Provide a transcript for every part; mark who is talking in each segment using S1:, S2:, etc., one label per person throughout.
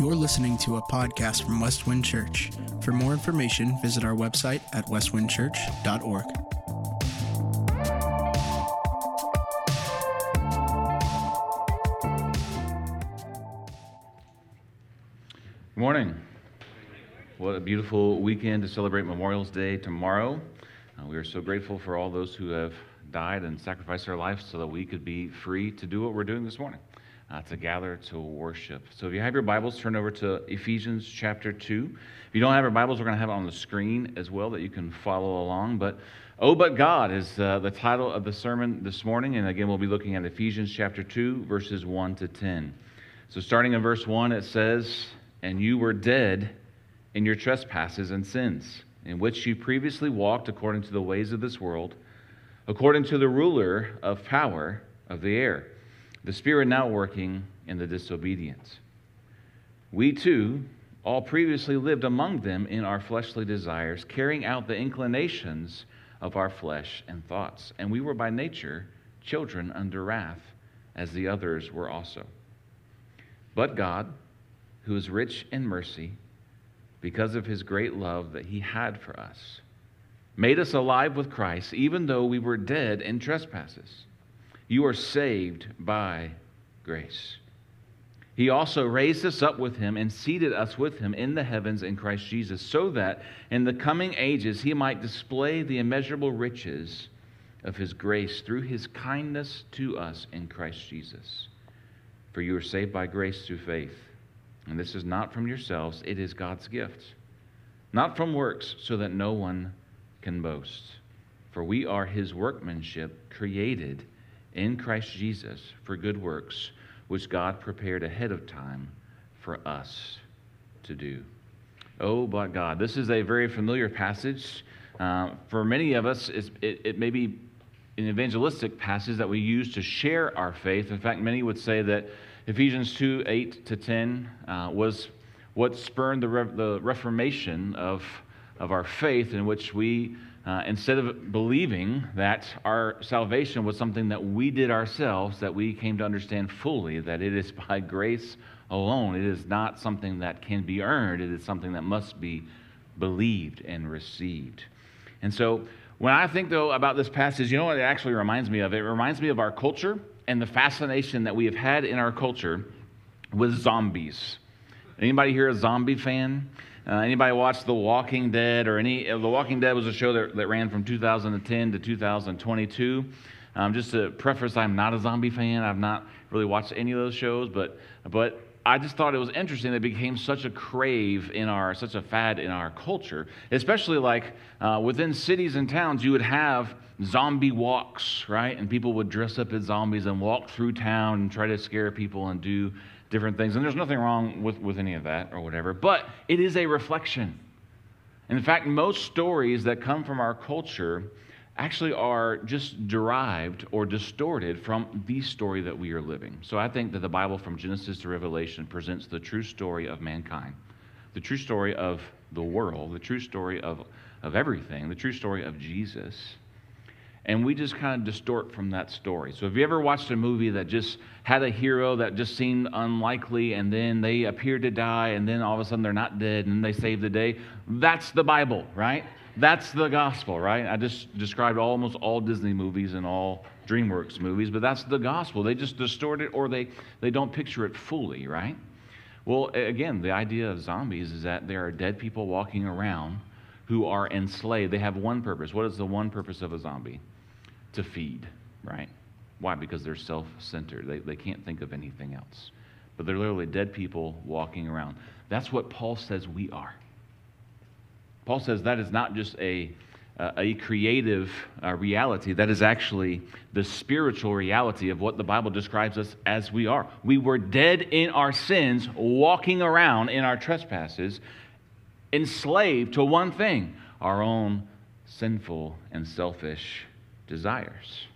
S1: You're listening to a podcast from Westwind Church. For more information, visit our website at westwindchurch.org.
S2: Good morning. What a beautiful weekend to celebrate Memorial's Day tomorrow. Uh, we are so grateful for all those who have died and sacrificed their lives so that we could be free to do what we're doing this morning uh, to gather to worship. So if you have your Bibles, turn over to Ephesians chapter 2. If you don't have your Bibles, we're going to have it on the screen as well that you can follow along. But Oh, but God is uh, the title of the sermon this morning. And again, we'll be looking at Ephesians chapter 2, verses 1 to 10. So starting in verse 1, it says, And you were dead in your trespasses and sins, in which you previously walked according to the ways of this world, according to the ruler of power of the air the Spirit now working in the disobedience. We too all previously lived among them in our fleshly desires, carrying out the inclinations of our flesh and thoughts. And we were by nature children under wrath, as the others were also. But God, who is rich in mercy, because of his great love that he had for us, made us alive with Christ, even though we were dead in trespasses. You are saved by grace. He also raised us up with him and seated us with him in the heavens in Christ Jesus, so that in the coming ages he might display the immeasurable riches of his grace through his kindness to us in Christ Jesus. For you are saved by grace through faith. And this is not from yourselves, it is God's gift. Not from works, so that no one can boast. For we are his workmanship, created in Christ Jesus for good works, which God prepared ahead of time for us to do. Oh, but God. This is a very familiar passage. Uh, for many of us, it, it may be an evangelistic passage that we use to share our faith. In fact, many would say that Ephesians 2 8 to 10 uh, was what spurned the, re- the reformation of, of our faith, in which we uh, instead of believing that our salvation was something that we did ourselves, that we came to understand fully that it is by grace alone. It is not something that can be earned, it is something that must be believed and received. And so, when I think, though, about this passage, you know what it actually reminds me of? It reminds me of our culture and the fascination that we have had in our culture with zombies. Anybody here a zombie fan? Uh, anybody watch The Walking Dead or any? Uh, the Walking Dead was a show that, that ran from 2010 to 2022. Um, just to preface, I'm not a zombie fan. I've not really watched any of those shows, but but I just thought it was interesting that it became such a crave in our, such a fad in our culture, especially like uh, within cities and towns, you would have zombie walks, right? And people would dress up as zombies and walk through town and try to scare people and do different things. And there's nothing wrong with, with any of that or whatever, but it is a reflection. in fact, most stories that come from our culture actually are just derived or distorted from the story that we are living. So I think that the Bible from Genesis to Revelation presents the true story of mankind, the true story of the world, the true story of, of everything, the true story of Jesus and we just kind of distort from that story. So, have you ever watched a movie that just had a hero that just seemed unlikely, and then they appeared to die, and then all of a sudden they're not dead, and they save the day? That's the Bible, right? That's the gospel, right? I just described almost all Disney movies and all DreamWorks movies, but that's the gospel. They just distort it or they, they don't picture it fully, right? Well, again, the idea of zombies is that there are dead people walking around who are enslaved. They have one purpose. What is the one purpose of a zombie? To feed, right? Why? Because they're self centered. They, they can't think of anything else. But they're literally dead people walking around. That's what Paul says we are. Paul says that is not just a, uh, a creative uh, reality, that is actually the spiritual reality of what the Bible describes us as we are. We were dead in our sins, walking around in our trespasses, enslaved to one thing our own sinful and selfish desires.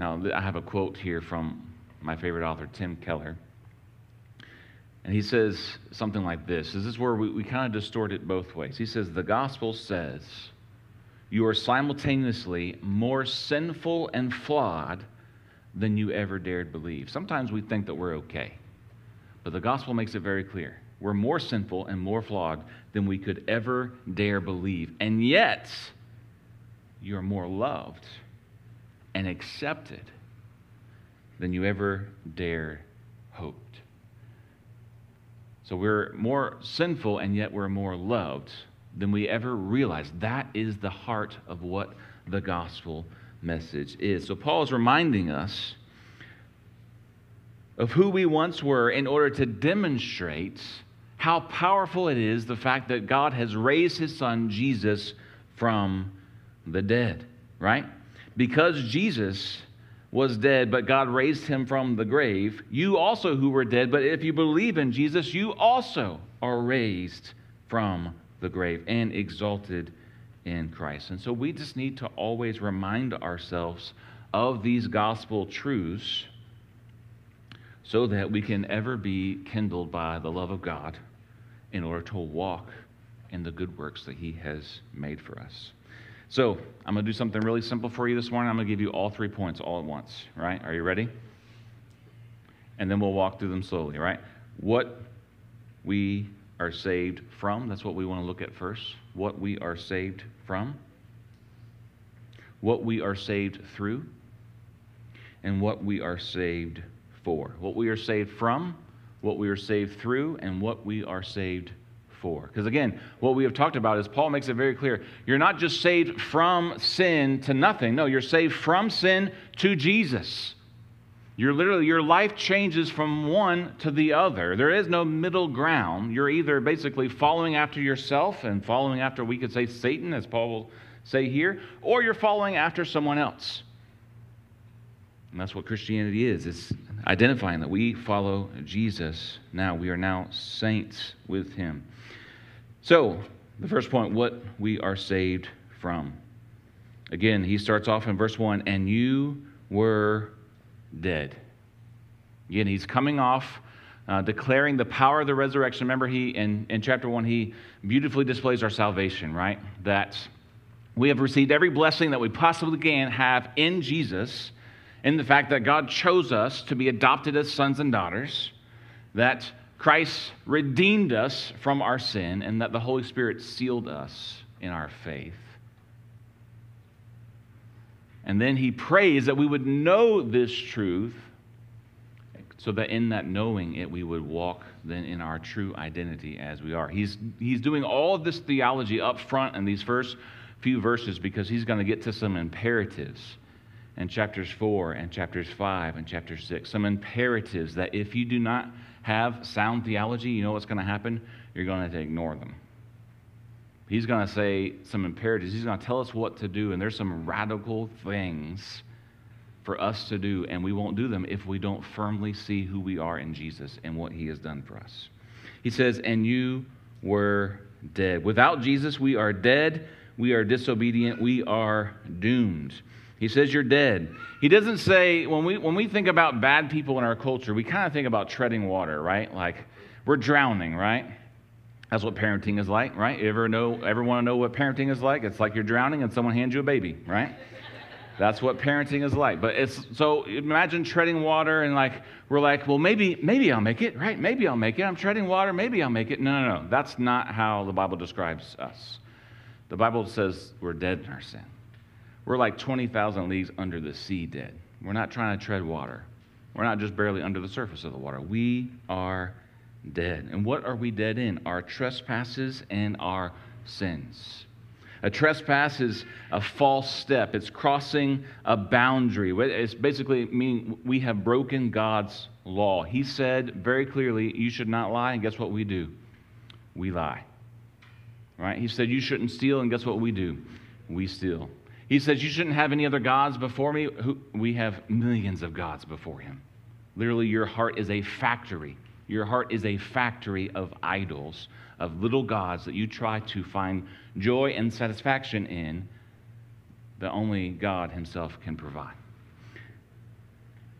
S2: Now, I have a quote here from my favorite author, Tim Keller. And he says something like this. This is where we, we kind of distort it both ways. He says, The gospel says you are simultaneously more sinful and flawed than you ever dared believe. Sometimes we think that we're okay. But the gospel makes it very clear. We're more sinful and more flawed than we could ever dare believe. And yet, you're more loved and accepted than you ever dared hoped. So we're more sinful and yet we're more loved than we ever realized. That is the heart of what the gospel message is. So Paul is reminding us of who we once were in order to demonstrate how powerful it is the fact that God has raised his son Jesus from the dead, right? Because Jesus was dead, but God raised him from the grave, you also who were dead, but if you believe in Jesus, you also are raised from the grave and exalted in Christ. And so we just need to always remind ourselves of these gospel truths so that we can ever be kindled by the love of God in order to walk in the good works that He has made for us. So, I'm going to do something really simple for you this morning. I'm going to give you all three points all at once, right? Are you ready? And then we'll walk through them slowly, right? What we are saved from, that's what we want to look at first. What we are saved from, what we are saved through, and what we are saved for. What we are saved from, what we are saved through, and what we are saved for. Because again, what we have talked about is Paul makes it very clear you're not just saved from sin to nothing. No, you're saved from sin to Jesus. You're literally, your life changes from one to the other. There is no middle ground. You're either basically following after yourself and following after, we could say, Satan, as Paul will say here, or you're following after someone else. And that's what Christianity is. It's identifying that we follow Jesus now. We are now saints with him. So, the first point what we are saved from. Again, he starts off in verse 1 and you were dead. Again, he's coming off uh, declaring the power of the resurrection. Remember, he in, in chapter 1, he beautifully displays our salvation, right? That we have received every blessing that we possibly can have in Jesus in the fact that God chose us to be adopted as sons and daughters, that Christ redeemed us from our sin, and that the Holy Spirit sealed us in our faith. And then he prays that we would know this truth so that in that knowing it, we would walk then in our true identity as we are. He's, he's doing all of this theology up front in these first few verses because he's going to get to some imperatives in chapters 4 and chapters 5 and chapter 6. Some imperatives that if you do not have sound theology, you know what's going to happen? You're going to have to ignore them. He's going to say some imperatives. He's going to tell us what to do, and there's some radical things for us to do, and we won't do them if we don't firmly see who we are in Jesus and what he has done for us. He says, And you were dead. Without Jesus, we are dead, we are disobedient, we are doomed. He says you're dead. He doesn't say, when we, when we think about bad people in our culture, we kind of think about treading water, right? Like we're drowning, right? That's what parenting is like, right? You ever know, ever want to know what parenting is like? It's like you're drowning and someone hands you a baby, right? That's what parenting is like. But it's so imagine treading water and like we're like, well, maybe maybe I'll make it, right? Maybe I'll make it. I'm treading water, maybe I'll make it. No, no, no. That's not how the Bible describes us. The Bible says we're dead in our sin. We're like 20,000 leagues under the sea dead. We're not trying to tread water. We're not just barely under the surface of the water. We are dead. And what are we dead in? Our trespasses and our sins. A trespass is a false step. It's crossing a boundary. It's basically meaning we have broken God's law. He said very clearly, you should not lie, and guess what we do? We lie. Right? He said you shouldn't steal, and guess what we do? We steal. He says, You shouldn't have any other gods before me. We have millions of gods before him. Literally, your heart is a factory. Your heart is a factory of idols, of little gods that you try to find joy and satisfaction in that only God Himself can provide.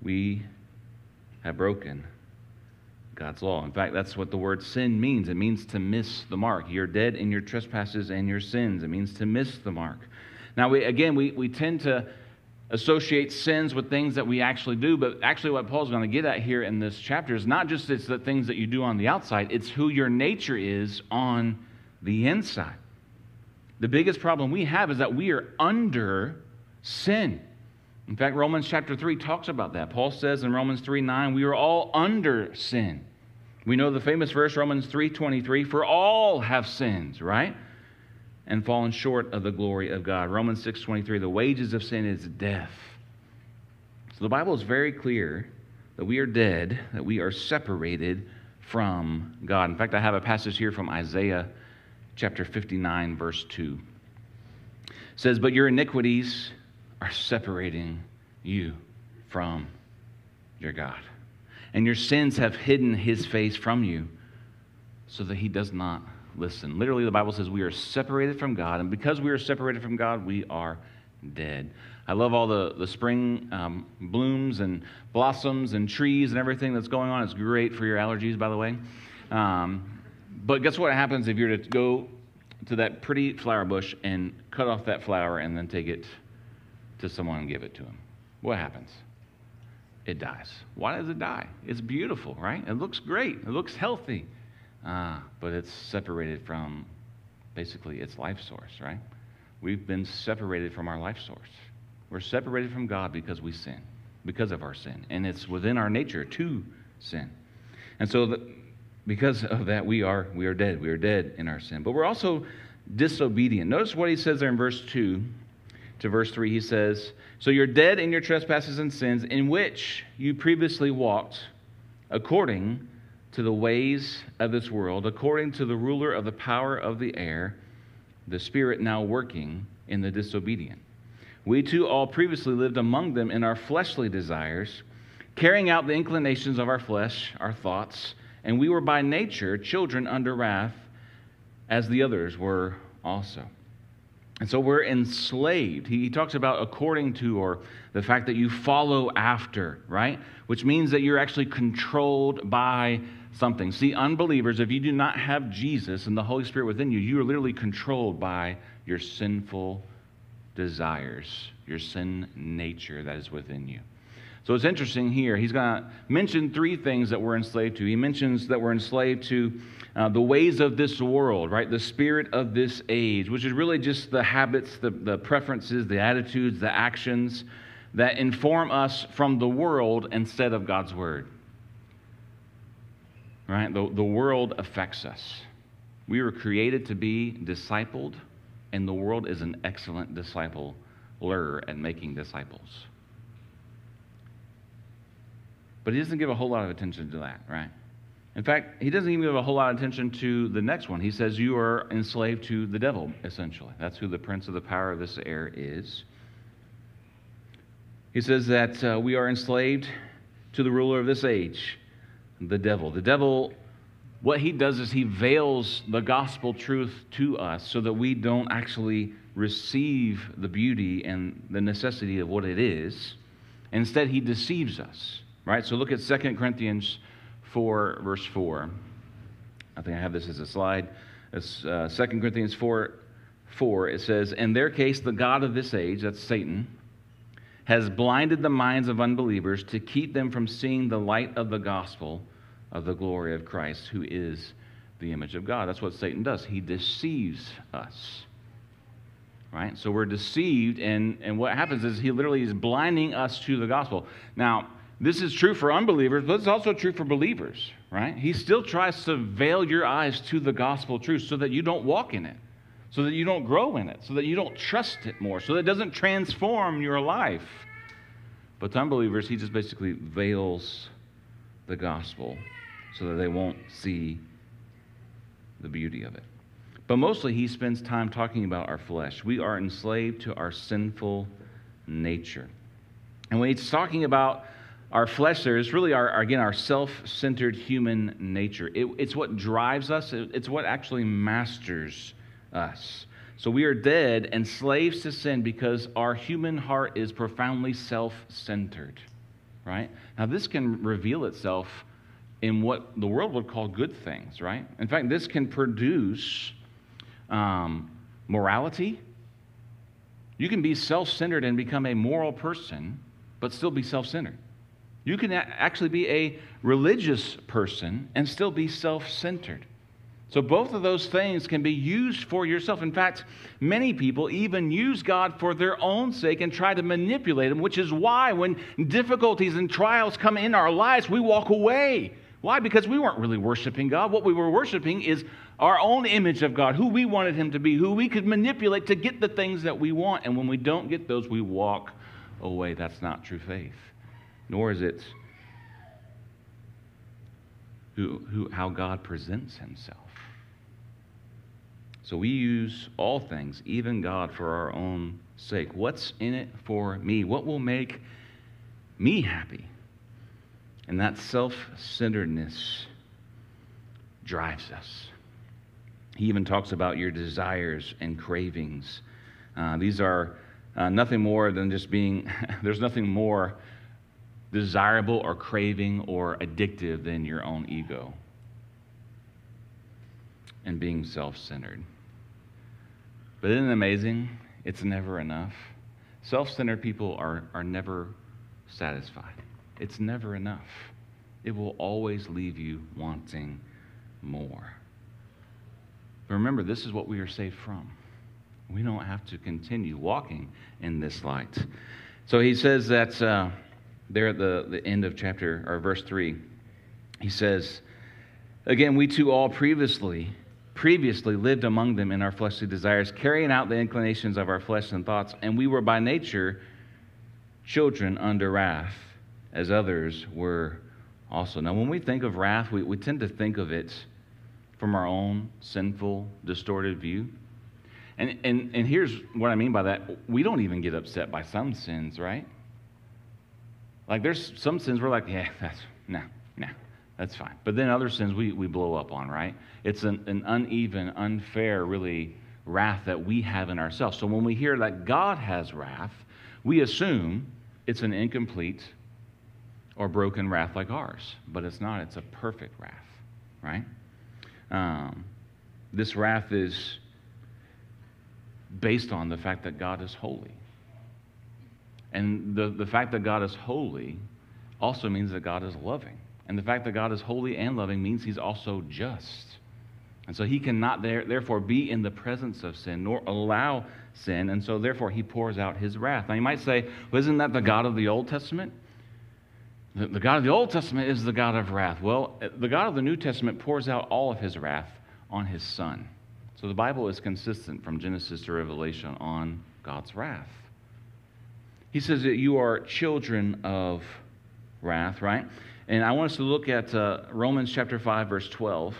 S2: We have broken God's law. In fact, that's what the word sin means. It means to miss the mark. You're dead in your trespasses and your sins. It means to miss the mark. Now, we, again, we, we tend to associate sins with things that we actually do, but actually, what Paul's going to get at here in this chapter is not just it's the things that you do on the outside, it's who your nature is on the inside. The biggest problem we have is that we are under sin. In fact, Romans chapter 3 talks about that. Paul says in Romans 3 9, we are all under sin. We know the famous verse, Romans 3 23, for all have sins, right? And fallen short of the glory of God. Romans 6 23, the wages of sin is death. So the Bible is very clear that we are dead, that we are separated from God. In fact, I have a passage here from Isaiah chapter 59, verse 2. It says, But your iniquities are separating you from your God. And your sins have hidden his face from you so that he does not listen. Literally, the Bible says we are separated from God, and because we are separated from God, we are dead. I love all the, the spring um, blooms and blossoms and trees and everything that's going on. It's great for your allergies, by the way. Um, but guess what happens if you're to go to that pretty flower bush and cut off that flower and then take it to someone and give it to him. What happens? It dies. Why does it die? It's beautiful, right? It looks great. It looks healthy. Ah, but it's separated from basically its life source, right? We've been separated from our life source. We're separated from God because we sin, because of our sin. And it's within our nature to sin. And so, the, because of that, we are, we are dead. We are dead in our sin. But we're also disobedient. Notice what he says there in verse 2 to verse 3, he says, So you're dead in your trespasses and sins, in which you previously walked according to the ways of this world, according to the ruler of the power of the air, the Spirit now working in the disobedient. We too all previously lived among them in our fleshly desires, carrying out the inclinations of our flesh, our thoughts, and we were by nature children under wrath, as the others were also. And so we're enslaved. He, talks about according to, or the fact that you follow after, right? Which means that you're actually controlled by something. See, unbelievers, if you do not have Jesus and the Holy Spirit within you, you are literally controlled by your sinful desires, your sin nature that is within you. So it's interesting here. He's going to mention three things that we're enslaved to. He mentions that we're enslaved to uh, the ways of this world, right? The spirit of this age, which is really just the habits, the, the preferences, the attitudes, the actions that inform us from the world instead of God's word. Right? The, the world affects us. We were created to be discipled, and the world is an excellent disciple discipler at making disciples. But he doesn't give a whole lot of attention to that, right? In fact, he doesn't even give a whole lot of attention to the next one. He says, You are enslaved to the devil, essentially. That's who the prince of the power of this air is. He says that uh, we are enslaved to the ruler of this age, the devil. The devil, what he does is he veils the gospel truth to us so that we don't actually receive the beauty and the necessity of what it is. Instead, he deceives us. Right? So look at 2 Corinthians 4, verse 4. I think I have this as a slide. It's uh, 2 Corinthians 4, 4. It says, In their case, the God of this age, that's Satan, has blinded the minds of unbelievers to keep them from seeing the light of the gospel of the glory of Christ, who is the image of God. That's what Satan does. He deceives us. Right? So we're deceived, and, and what happens is he literally is blinding us to the gospel. Now, this is true for unbelievers, but it's also true for believers, right? He still tries to veil your eyes to the gospel truth so that you don't walk in it, so that you don't grow in it, so that you don't trust it more, so that it doesn't transform your life. But to unbelievers, he just basically veils the gospel so that they won't see the beauty of it. But mostly, he spends time talking about our flesh. We are enslaved to our sinful nature. And when he's talking about our flesh there is really our, again our self-centered human nature it, it's what drives us it's what actually masters us so we are dead and slaves to sin because our human heart is profoundly self-centered right now this can reveal itself in what the world would call good things right in fact this can produce um, morality You can be self centered and become a moral person, but still be self centered. You can actually be a religious person and still be self centered. So, both of those things can be used for yourself. In fact, many people even use God for their own sake and try to manipulate Him, which is why when difficulties and trials come in our lives, we walk away. Why? Because we weren't really worshiping God. What we were worshiping is our own image of God, who we wanted Him to be, who we could manipulate to get the things that we want. And when we don't get those, we walk away. That's not true faith, nor is it who, who, how God presents Himself. So we use all things, even God, for our own sake. What's in it for me? What will make me happy? And that self centeredness drives us. He even talks about your desires and cravings. Uh, these are uh, nothing more than just being, there's nothing more desirable or craving or addictive than your own ego and being self centered. But isn't it amazing? It's never enough. Self centered people are, are never satisfied. It's never enough. It will always leave you wanting more. But remember, this is what we are saved from. We don't have to continue walking in this light. So he says that uh, there at the, the end of chapter, or verse 3, he says, Again, we too all previously previously lived among them in our fleshly desires, carrying out the inclinations of our flesh and thoughts, and we were by nature children under wrath, as others were also. Now, when we think of wrath, we, we tend to think of it from our own sinful, distorted view. And, and, and here's what I mean by that we don't even get upset by some sins, right? Like, there's some sins we're like, yeah, that's, no, no, that's fine. But then other sins we, we blow up on, right? It's an, an uneven, unfair, really, wrath that we have in ourselves. So when we hear that God has wrath, we assume it's an incomplete or broken wrath like ours. But it's not, it's a perfect wrath, right? Um, this wrath is based on the fact that God is holy. And the, the fact that God is holy also means that God is loving. And the fact that God is holy and loving means he's also just. And so he cannot there, therefore be in the presence of sin nor allow sin. And so therefore he pours out his wrath. Now you might say, well, isn't that the God of the Old Testament? The, the God of the Old Testament is the God of wrath. Well, eh, the God of the New Testament pours out all of his wrath on his son. So the Bible is consistent from Genesis to Revelation on God's wrath. He says that you are children of wrath, right? And I want us to look at uh, Romans chapter 5, verse 12.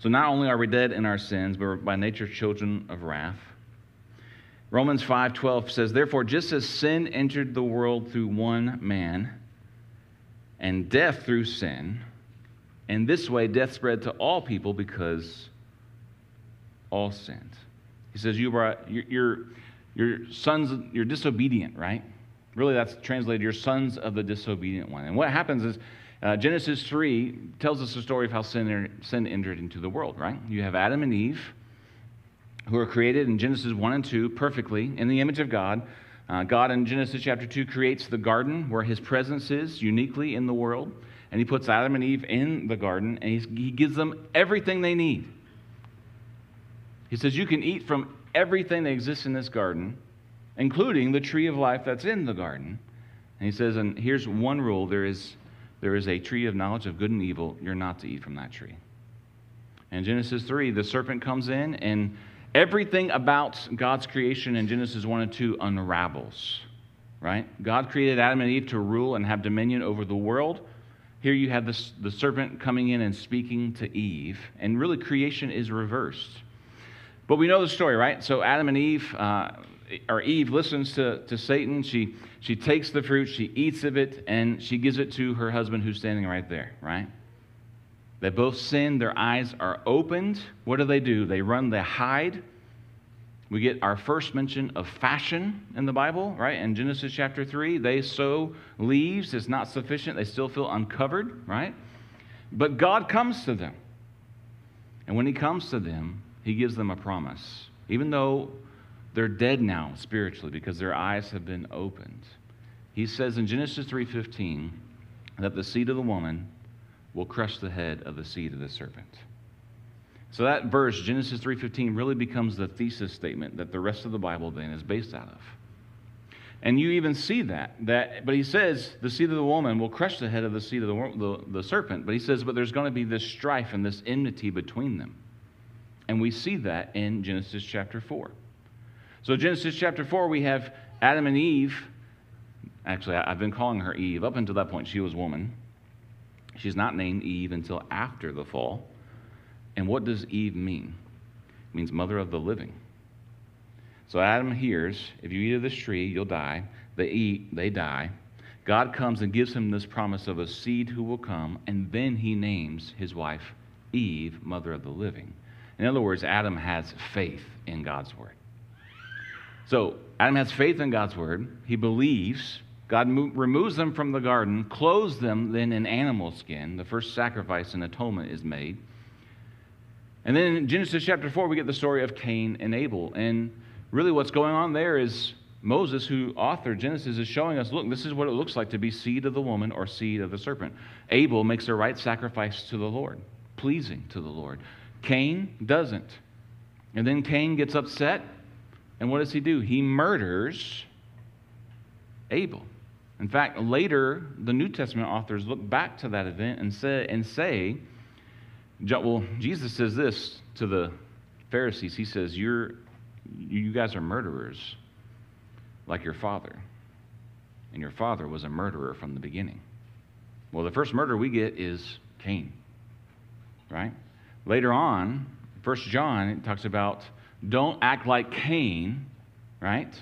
S2: So not only are we dead in our sins, but we're by nature children of wrath. Romans 5:12 says, "Therefore just as sin entered the world through one man, and death through sin, and this way death spread to all people because all sinned." He says, "You are your your sons, you're disobedient, right? Really, that's translated, you're sons of the disobedient one. And what happens is, uh, Genesis 3 tells us the story of how sin, sin entered into the world, right? You have Adam and Eve, who are created in Genesis 1 and 2 perfectly in the image of God. Uh, God in Genesis chapter 2 creates the garden where his presence is uniquely in the world. And he puts Adam and Eve in the garden and he gives them everything they need. He says, You can eat from everything that exists in this garden including the tree of life that's in the garden. And he says, and here's one rule there is, there is a tree of knowledge of good and evil. You're not to eat from that tree. In Genesis 3, the serpent comes in, and everything about God's creation in Genesis 1 and 2 unravels, right? God created Adam and Eve to rule and have dominion over the world. Here you have this, the serpent coming in and speaking to Eve, and really creation is reversed. But we know the story, right? So Adam and Eve, uh, or Eve listens to, to Satan. She, she takes the fruit, she eats of it, and she gives it to her husband who's standing right there, right? They both sin, their eyes are opened. What do they do? They run, they hide. We get our first mention of fashion in the Bible, right? In Genesis chapter 3, they sew leaves. It's not sufficient. They still feel uncovered, right? But God comes to them. And when He comes to them, He gives them a promise. Even though they're dead now spiritually because their eyes have been opened. He says in Genesis 3:15 that the seed of the woman will crush the head of the seed of the serpent. So that verse Genesis 3:15 really becomes the thesis statement that the rest of the Bible then is based out of. And you even see that. That, but he says the seed of the woman will crush the head of the seed of the, the, the serpent. But he says, but there's going to be this strife and this enmity between them. And we see that in Genesis chapter 4. So, Genesis chapter 4, we have Adam and Eve. Actually, I've been calling her Eve. Up until that point, she was woman. She's not named Eve until after the fall. And what does Eve mean? It means mother of the living. So Adam hears, if you eat of this tree, you'll die. They eat, they die. God comes and gives him this promise of a seed who will come, and then he names his wife Eve, mother of the living. In other words, Adam has faith in God's word. So Adam has faith in God's word. He believes. God mo- removes them from the garden, clothes them then in animal skin. The first sacrifice and atonement is made. And then in Genesis chapter 4, we get the story of Cain and Abel. And really what's going on there is Moses, who authored Genesis, is showing us look, this is what it looks like to be seed of the woman or seed of the serpent. Abel makes a right sacrifice to the Lord, pleasing to the Lord. Cain doesn't. And then Cain gets upset, and what does he do? He murders Abel. In fact, later, the New Testament authors look back to that event and say, and say well, Jesus says this to the Pharisees. He says, You're you guys are murderers like your father. And your father was a murderer from the beginning. Well, the first murder we get is Cain, right? Later on, First John, talks about don't act like Cain, right?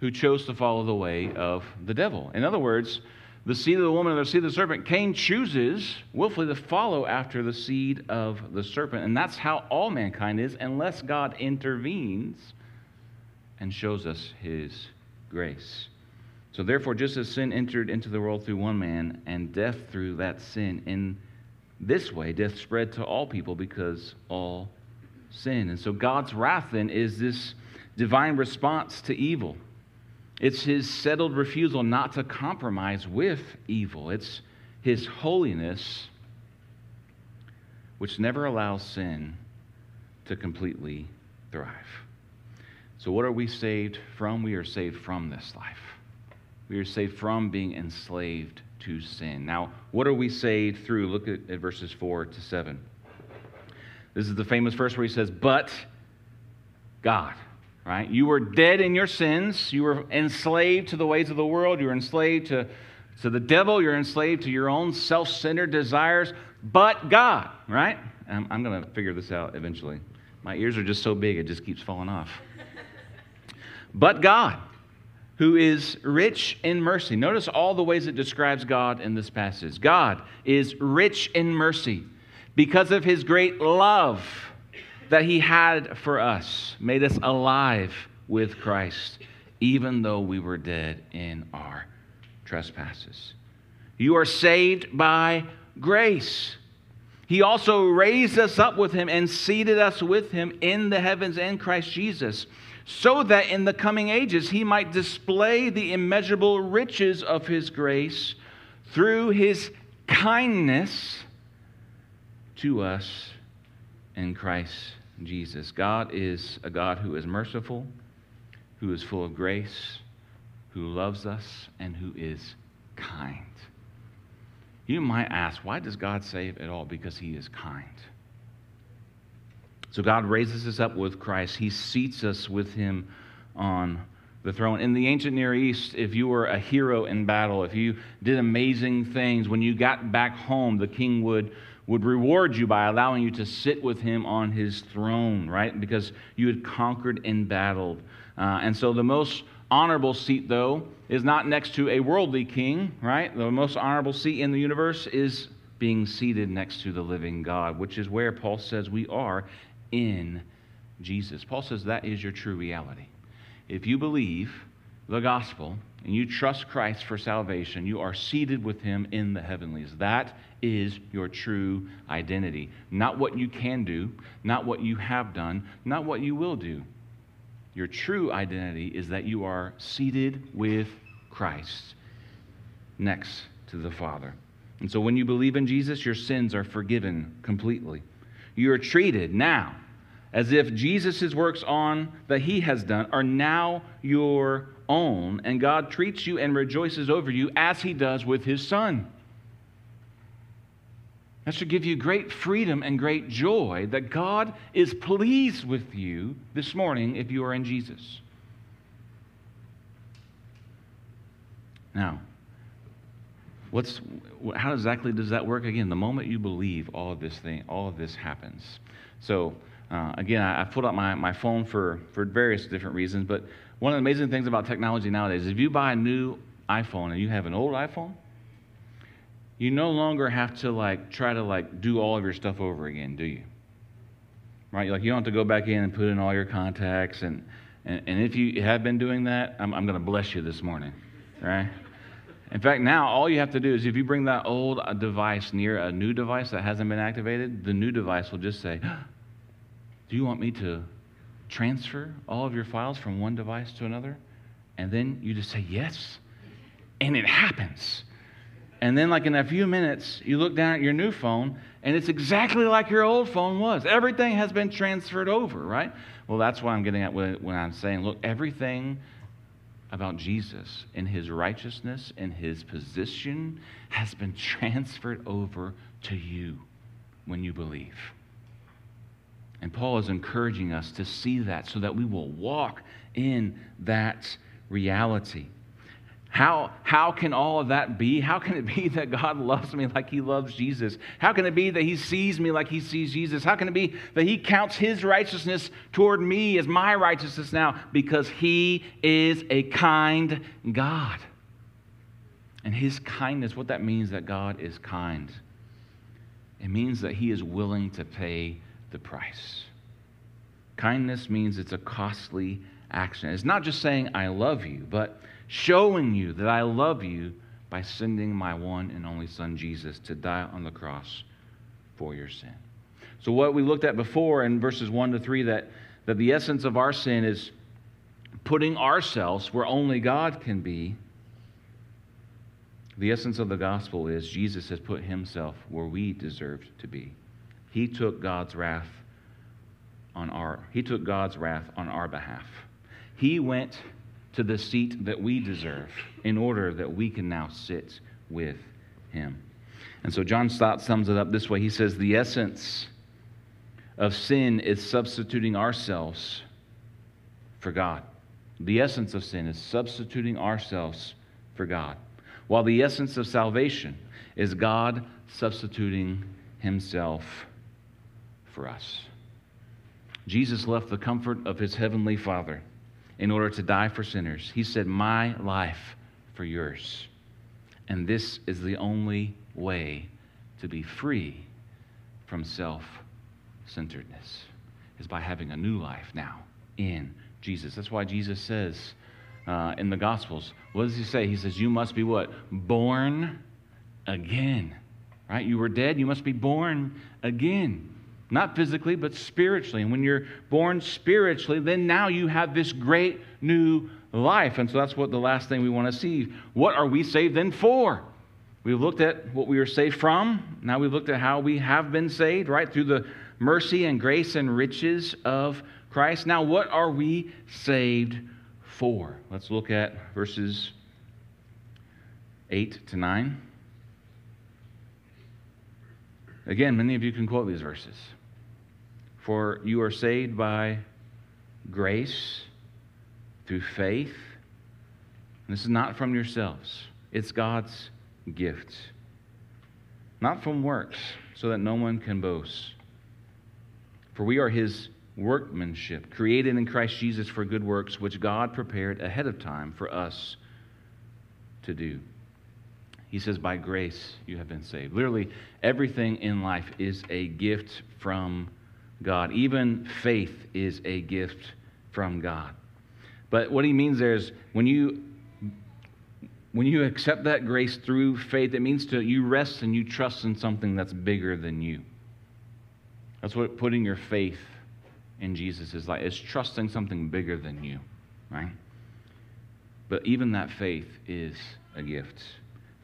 S2: Who chose to follow the way of the devil. In other words, the seed of the woman and the seed of the serpent, Cain chooses willfully to follow after the seed of the serpent. And that's how all mankind is, unless God intervenes and shows us his grace. So, therefore, just as sin entered into the world through one man, and death through that sin, in this way, death spread to all people because all sin. And so, God's wrath then is this divine response to evil. It's his settled refusal not to compromise with evil. It's his holiness, which never allows sin to completely thrive. So, what are we saved from? We are saved from this life. We are saved from being enslaved to sin. Now, what are we saved through? Look at, at verses 4 to 7. This is the famous verse where he says, But God right? You were dead in your sins. You were enslaved to the ways of the world. You were enslaved to, to the devil. You're enslaved to your own self centered desires. But God, right? I'm, I'm going to figure this out eventually. My ears are just so big, it just keeps falling off. but God, who is rich in mercy. Notice all the ways it describes God in this passage. God is rich in mercy because of his great love that he had for us, made us alive with Christ, even though we were dead in our trespasses. You are saved by grace. He also raised us up with him and seated us with him in the heavens in Christ Jesus, so that in the coming ages he might display the immeasurable riches of his grace through his kindness to us in Christ Jesus. God is a God who is merciful, who is full of grace, who loves us, and who is kind. You might ask, why does God save at all? Because he is kind. So God raises us up with Christ. He seats us with him on the throne. In the ancient Near East, if you were a hero in battle, if you did amazing things, when you got back home, the king would would reward you by allowing you to sit with him on his throne, right? Because you had conquered and battled. Uh, and so the most honorable seat, though, is not next to a worldly king, right? The most honorable seat in the universe is being seated next to the living God, which is where Paul says we are in Jesus. Paul says that is your true reality. If you believe the gospel and you trust Christ for salvation, you are seated with him in the heavenlies. That is your true identity. Not what you can do, not what you have done, not what you will do. Your true identity is that you are seated with Christ next to the Father. And so when you believe in Jesus, your sins are forgiven completely. You are treated now as if Jesus' works on that he has done are now your own, and God treats you and rejoices over you as he does with his son. That should give you great freedom and great joy that God is pleased with you this morning if you are in Jesus. Now, what's how exactly does that work? Again, the moment you believe, all of this thing, all of this happens. So uh, again, I, I pulled out my, my phone for, for various different reasons, but one of the amazing things about technology nowadays is if you buy a new iPhone and you have an old iPhone, you no longer have to like try to like do all of your stuff over again, do you? Right? Like you don't have to go back in and put in all your contacts and and, and if you have been doing that, I'm, I'm going to bless you this morning, right? In fact, now all you have to do is if you bring that old uh, device near a new device that hasn't been activated, the new device will just say, do you want me to transfer all of your files from one device to another? And then you just say yes. And it happens. And then, like in a few minutes, you look down at your new phone and it's exactly like your old phone was. Everything has been transferred over, right? Well, that's what I'm getting at when I'm saying, look, everything about Jesus and his righteousness and his position has been transferred over to you when you believe. And Paul is encouraging us to see that so that we will walk in that reality. How, how can all of that be? How can it be that God loves me like he loves Jesus? How can it be that he sees me like he sees Jesus? How can it be that he counts his righteousness toward me as my righteousness now? Because he is a kind God. And his kindness, what that means that God is kind, it means that he is willing to pay the price. Kindness means it's a costly action. It's not just saying, I love you, but showing you that I love you by sending my one and only Son, Jesus, to die on the cross for your sin. So, what we looked at before in verses 1 to 3, that, that the essence of our sin is putting ourselves where only God can be. The essence of the gospel is Jesus has put himself where we deserved to be. He took God's wrath on our he took God's wrath on our behalf. He went to the seat that we deserve in order that we can now sit with him. And so John Stott sums it up this way. He says the essence of sin is substituting ourselves for God. The essence of sin is substituting ourselves for God. While the essence of salvation is God substituting himself for us. Jesus left the comfort of his heavenly Father in order to die for sinners. He said, My life for yours. And this is the only way to be free from self centeredness, is by having a new life now in Jesus. That's why Jesus says uh, in the Gospels, what does he say? He says, You must be what? Born again. Right? You were dead, you must be born again not physically, but spiritually. And when you're born spiritually, then now you have this great new life. And so that's what the last thing we want to see. What are we saved then for? We've looked at what we were saved from. Now we've looked at how we have been saved, right? Through the mercy and grace and riches of Christ. Now, what are we saved for? Let's look at verses 8 to 9. Again, many of you can quote these verses. For you are saved by grace through faith. And this is not from yourselves, it's God's gift. Not from works, so that no one can boast. For we are his workmanship, created in Christ Jesus for good works, which God prepared ahead of time for us to do. He says, By grace you have been saved. Literally, everything in life is a gift from God. Even faith is a gift from God. But what he means there is when you when you accept that grace through faith, it means to you rest and you trust in something that's bigger than you. That's what putting your faith in Jesus is like, it's trusting something bigger than you, right? But even that faith is a gift.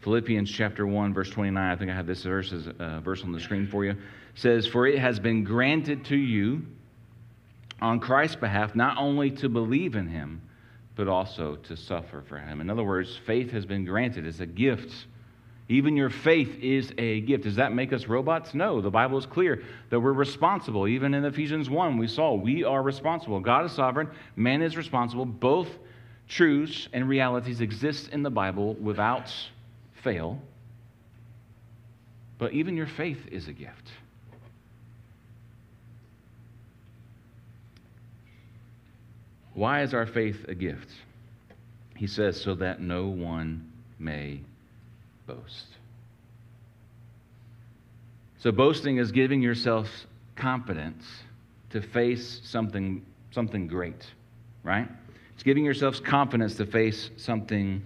S2: Philippians chapter 1, verse 29, I think I have this verse, as, uh, verse on the screen for you, says, For it has been granted to you on Christ's behalf not only to believe in him, but also to suffer for him. In other words, faith has been granted. It's a gift. Even your faith is a gift. Does that make us robots? No. The Bible is clear that we're responsible. Even in Ephesians 1, we saw we are responsible. God is sovereign, man is responsible. Both truths and realities exist in the Bible without fail. But even your faith is a gift. Why is our faith a gift? He says, so that no one may boast. So, boasting is giving yourself confidence to face something, something great, right? It's giving yourselves confidence to face something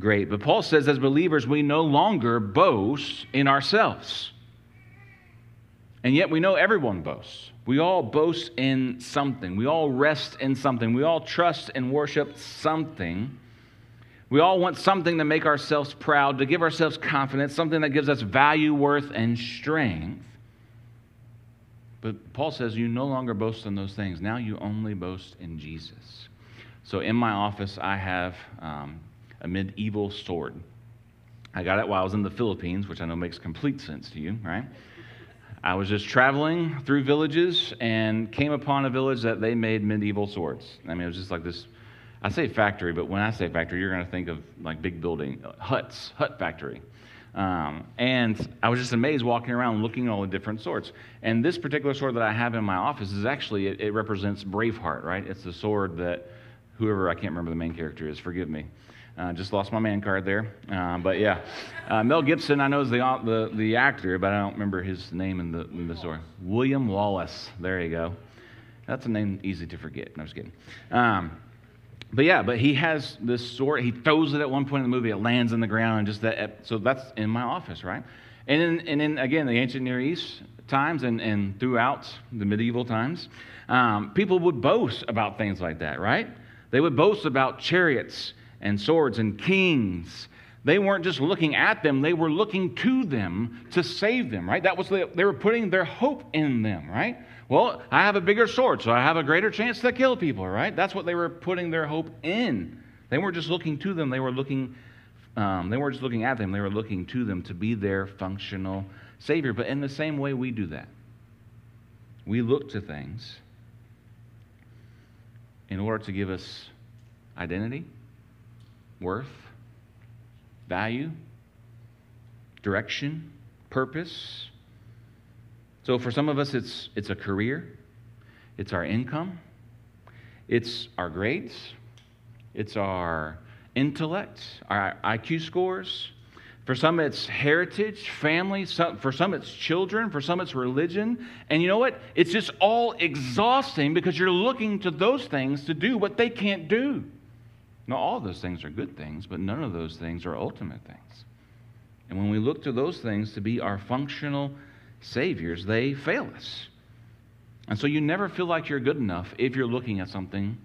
S2: great. But Paul says, as believers, we no longer boast in ourselves. And yet we know everyone boasts. We all boast in something. We all rest in something. We all trust and worship something. We all want something to make ourselves proud, to give ourselves confidence, something that gives us value, worth, and strength. But Paul says you no longer boast in those things. Now you only boast in Jesus. So in my office, I have um, a medieval sword. I got it while I was in the Philippines, which I know makes complete sense to you, right? I was just traveling through villages and came upon a village that they made medieval swords. I mean, it was just like this I say factory, but when I say factory, you're going to think of like big building, huts, hut factory. Um, and I was just amazed walking around looking at all the different swords. And this particular sword that I have in my office is actually, it, it represents Braveheart, right? It's the sword that whoever, I can't remember the main character is, forgive me. Uh, just lost my man card there. Uh, but yeah, uh, Mel Gibson, I know is the, the, the actor, but I don't remember his name in the, in the story. William Wallace. There you go. That's a name easy to forget. No, I'm just kidding. Um, but yeah, but he has this sword. He throws it at one point in the movie. It lands in the ground, and just that. So that's in my office, right? And in, and in again, the ancient Near East times and, and throughout the medieval times, um, people would boast about things like that, right? They would boast about chariots and swords and kings. They weren't just looking at them, they were looking to them to save them, right? That was the, they were putting their hope in them, right? Well, I have a bigger sword, so I have a greater chance to kill people, right? That's what they were putting their hope in. They weren't just looking to them, they were looking, um, they weren't just looking at them, they were looking to them to be their functional Savior. But in the same way, we do that. We look to things in order to give us identity, worth, value, direction, purpose so for some of us, it's, it's a career, it's our income, it's our grades, it's our intellect, our IQ scores. For some, it's heritage, family. Some, for some, it's children. For some, it's religion. And you know what? It's just all exhausting because you're looking to those things to do what they can't do. Now, all those things are good things, but none of those things are ultimate things. And when we look to those things to be our functional saviors, they fail us. And so you never feel like you're good enough if you're looking at something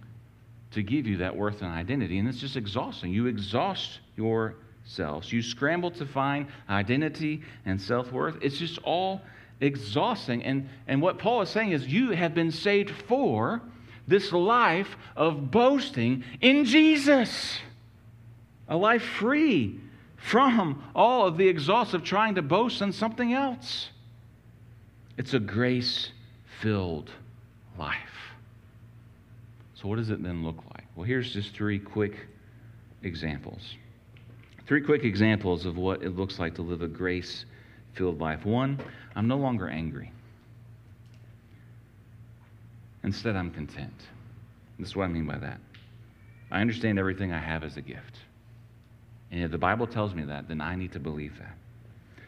S2: to give you that worth and identity. And it's just exhausting. You exhaust yourselves. You scramble to find identity and self worth. It's just all exhausting. And, and what Paul is saying is you have been saved for this life of boasting in Jesus, a life free from all of the exhaust of trying to boast in something else. It's a grace filled life. So, what does it then look like? Well, here's just three quick examples. Three quick examples of what it looks like to live a grace filled life. One, I'm no longer angry. Instead, I'm content. This is what I mean by that. I understand everything I have as a gift. And if the Bible tells me that, then I need to believe that.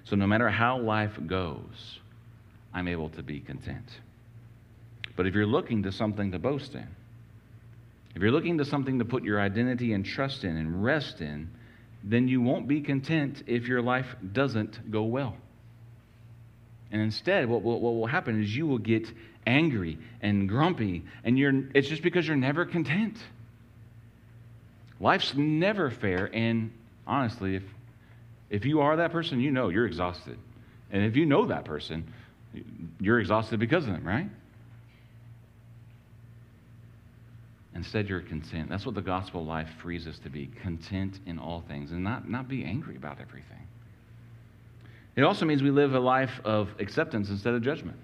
S2: So no matter how life goes, I'm able to be content. But if you're looking to something to boast in, if you're looking to something to put your identity and trust in and rest in, then you won't be content if your life doesn't go well. And instead, what will, what will happen is you will get angry and grumpy, and you're, it's just because you're never content. Life's never fair, and honestly, if, if you are that person, you know you're exhausted. And if you know that person, you're exhausted because of them, right? Instead, you're content. That's what the gospel life frees us to be content in all things and not, not be angry about everything. It also means we live a life of acceptance instead of judgment.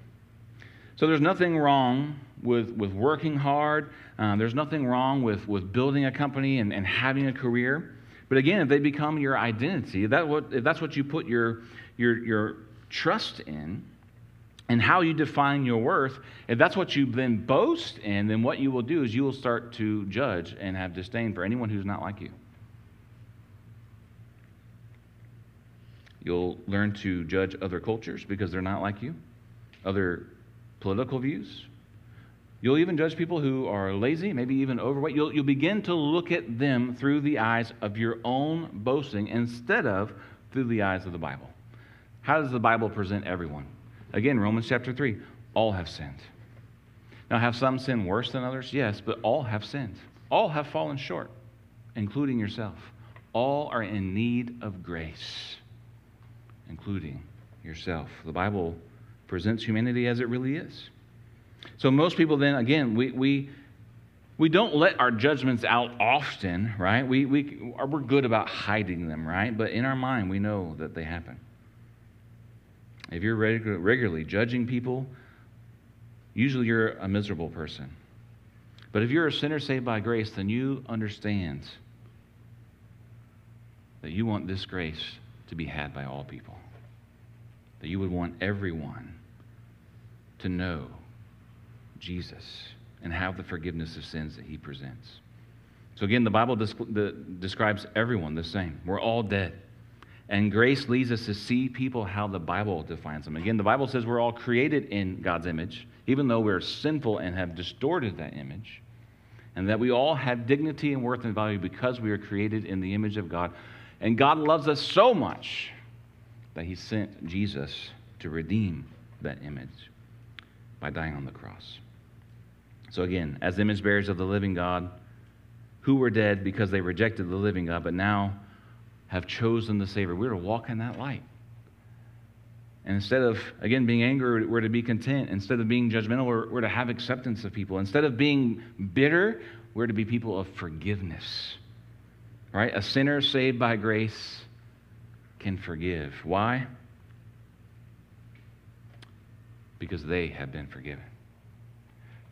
S2: So there's nothing wrong with, with working hard. Uh, there's nothing wrong with, with building a company and, and having a career. But again, if they become your identity, that what, if that's what you put your, your, your trust in, and how you define your worth, if that's what you then boast in, then what you will do is you will start to judge and have disdain for anyone who's not like you. You'll learn to judge other cultures because they're not like you, other political views. You'll even judge people who are lazy, maybe even overweight. You'll, you'll begin to look at them through the eyes of your own boasting instead of through the eyes of the Bible. How does the Bible present everyone? Again, Romans chapter 3 all have sinned. Now, have some sinned worse than others? Yes, but all have sinned. All have fallen short, including yourself. All are in need of grace, including yourself. The Bible presents humanity as it really is. So, most people then, again, we, we, we don't let our judgments out often, right? We, we, we're good about hiding them, right? But in our mind, we know that they happen. If you're regularly judging people, usually you're a miserable person. But if you're a sinner saved by grace, then you understand that you want this grace to be had by all people. That you would want everyone to know Jesus and have the forgiveness of sins that he presents. So, again, the Bible describes everyone the same. We're all dead. And grace leads us to see people how the Bible defines them. Again, the Bible says we're all created in God's image, even though we're sinful and have distorted that image. And that we all have dignity and worth and value because we are created in the image of God. And God loves us so much that He sent Jesus to redeem that image by dying on the cross. So, again, as image bearers of the living God, who were dead because they rejected the living God, but now have chosen the Savior. We're to walk in that light. And instead of, again, being angry, we're to be content. Instead of being judgmental, we're, we're to have acceptance of people. Instead of being bitter, we're to be people of forgiveness. Right? A sinner saved by grace can forgive. Why? Because they have been forgiven.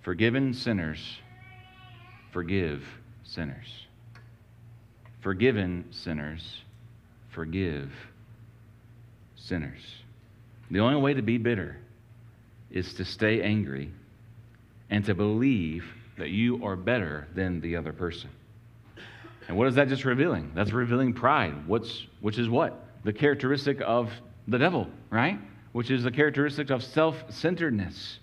S2: Forgiven sinners forgive sinners. Forgiven sinners forgive sinners. The only way to be bitter is to stay angry and to believe that you are better than the other person. And what is that just revealing? That's revealing pride, what's, which is what? The characteristic of the devil, right? Which is the characteristic of self centeredness.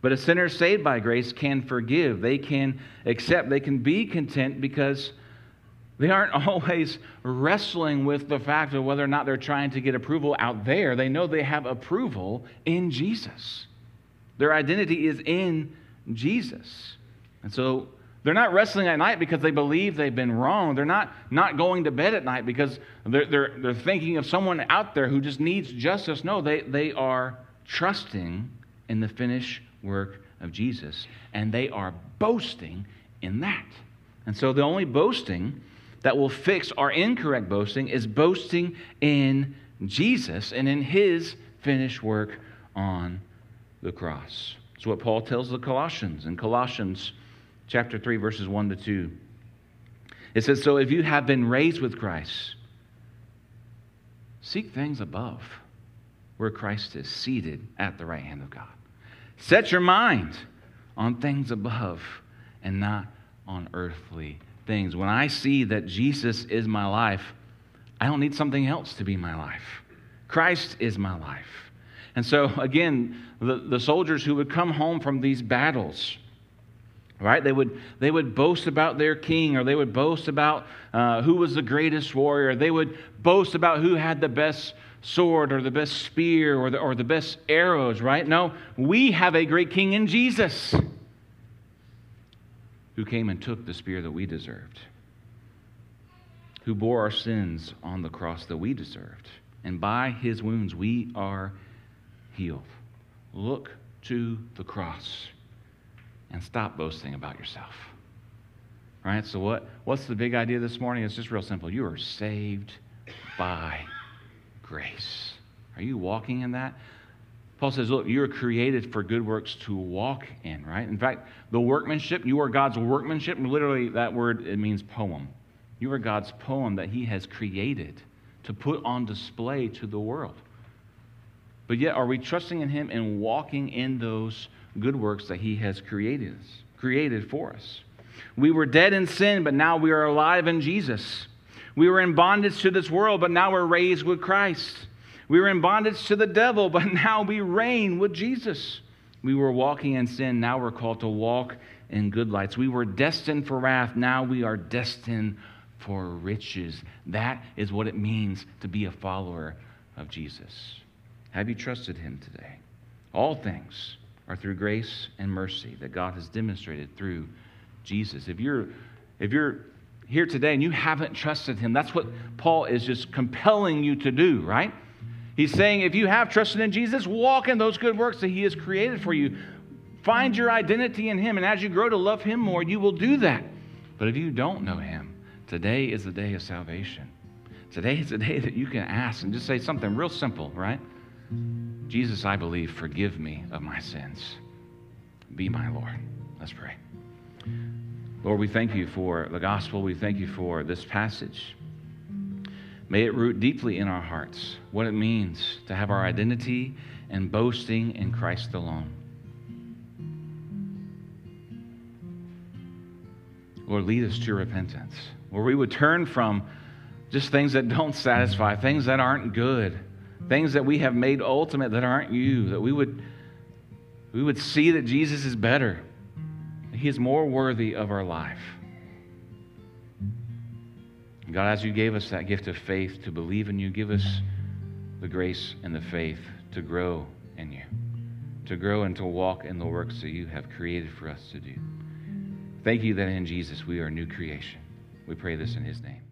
S2: But a sinner saved by grace can forgive, they can accept, they can be content because they aren't always wrestling with the fact of whether or not they're trying to get approval out there. They know they have approval in Jesus. Their identity is in Jesus. And so they're not wrestling at night because they believe they've been wrong. They're not, not going to bed at night because they're, they're, they're thinking of someone out there who just needs justice. No, they, they are trusting in the finished work of Jesus, and they are boasting in that. And so the only boasting that will fix our incorrect boasting is boasting in Jesus and in his finished work on the cross. It's what Paul tells the Colossians in Colossians chapter 3 verses 1 to 2. It says so if you have been raised with Christ seek things above where Christ is seated at the right hand of God. Set your mind on things above and not on earthly things. When I see that Jesus is my life, I don't need something else to be my life. Christ is my life. And so, again, the, the soldiers who would come home from these battles right? They would, they would boast about their king, or they would boast about uh, who was the greatest warrior. They would boast about who had the best sword, or the best spear, or the, or the best arrows, right? No, we have a great king in Jesus who came and took the spear that we deserved, who bore our sins on the cross that we deserved. And by his wounds, we are healed. Look to the cross and stop boasting about yourself. Right, so what, what's the big idea this morning? It's just real simple. You are saved by grace. Are you walking in that? Paul says, Look, you are created for good works to walk in, right? In fact, the workmanship, you are God's workmanship. Literally, that word, it means poem. You are God's poem that He has created to put on display to the world. But yet, are we trusting in Him and walking in those good works that He has created, created for us? We were dead in sin, but now we are alive in Jesus. We were in bondage to this world, but now we're raised with Christ. We were in bondage to the devil, but now we reign with Jesus. We were walking in sin, now we're called to walk in good lights. We were destined for wrath, now we are destined for riches. That is what it means to be a follower of Jesus. Have you trusted him today? All things are through grace and mercy that God has demonstrated through Jesus. If you're if you're here today and you haven't trusted him, that's what Paul is just compelling you to do, right? He's saying if you have trusted in Jesus, walk in those good works that he has created for you. Find your identity in him, and as you grow to love him more, you will do that. But if you don't know him, today is the day of salvation. Today is the day that you can ask and just say something real simple, right? Jesus, I believe, forgive me of my sins. Be my Lord. Let's pray. Lord, we thank you for the gospel. We thank you for this passage. May it root deeply in our hearts what it means to have our identity and boasting in Christ alone. Lord, lead us to repentance, where we would turn from just things that don't satisfy, things that aren't good, things that we have made ultimate that aren't you, that we would, we would see that Jesus is better, He is more worthy of our life. God, as you gave us that gift of faith to believe in you, give us the grace and the faith to grow in you, to grow and to walk in the works that you have created for us to do. Thank you that in Jesus we are a new creation. We pray this in his name.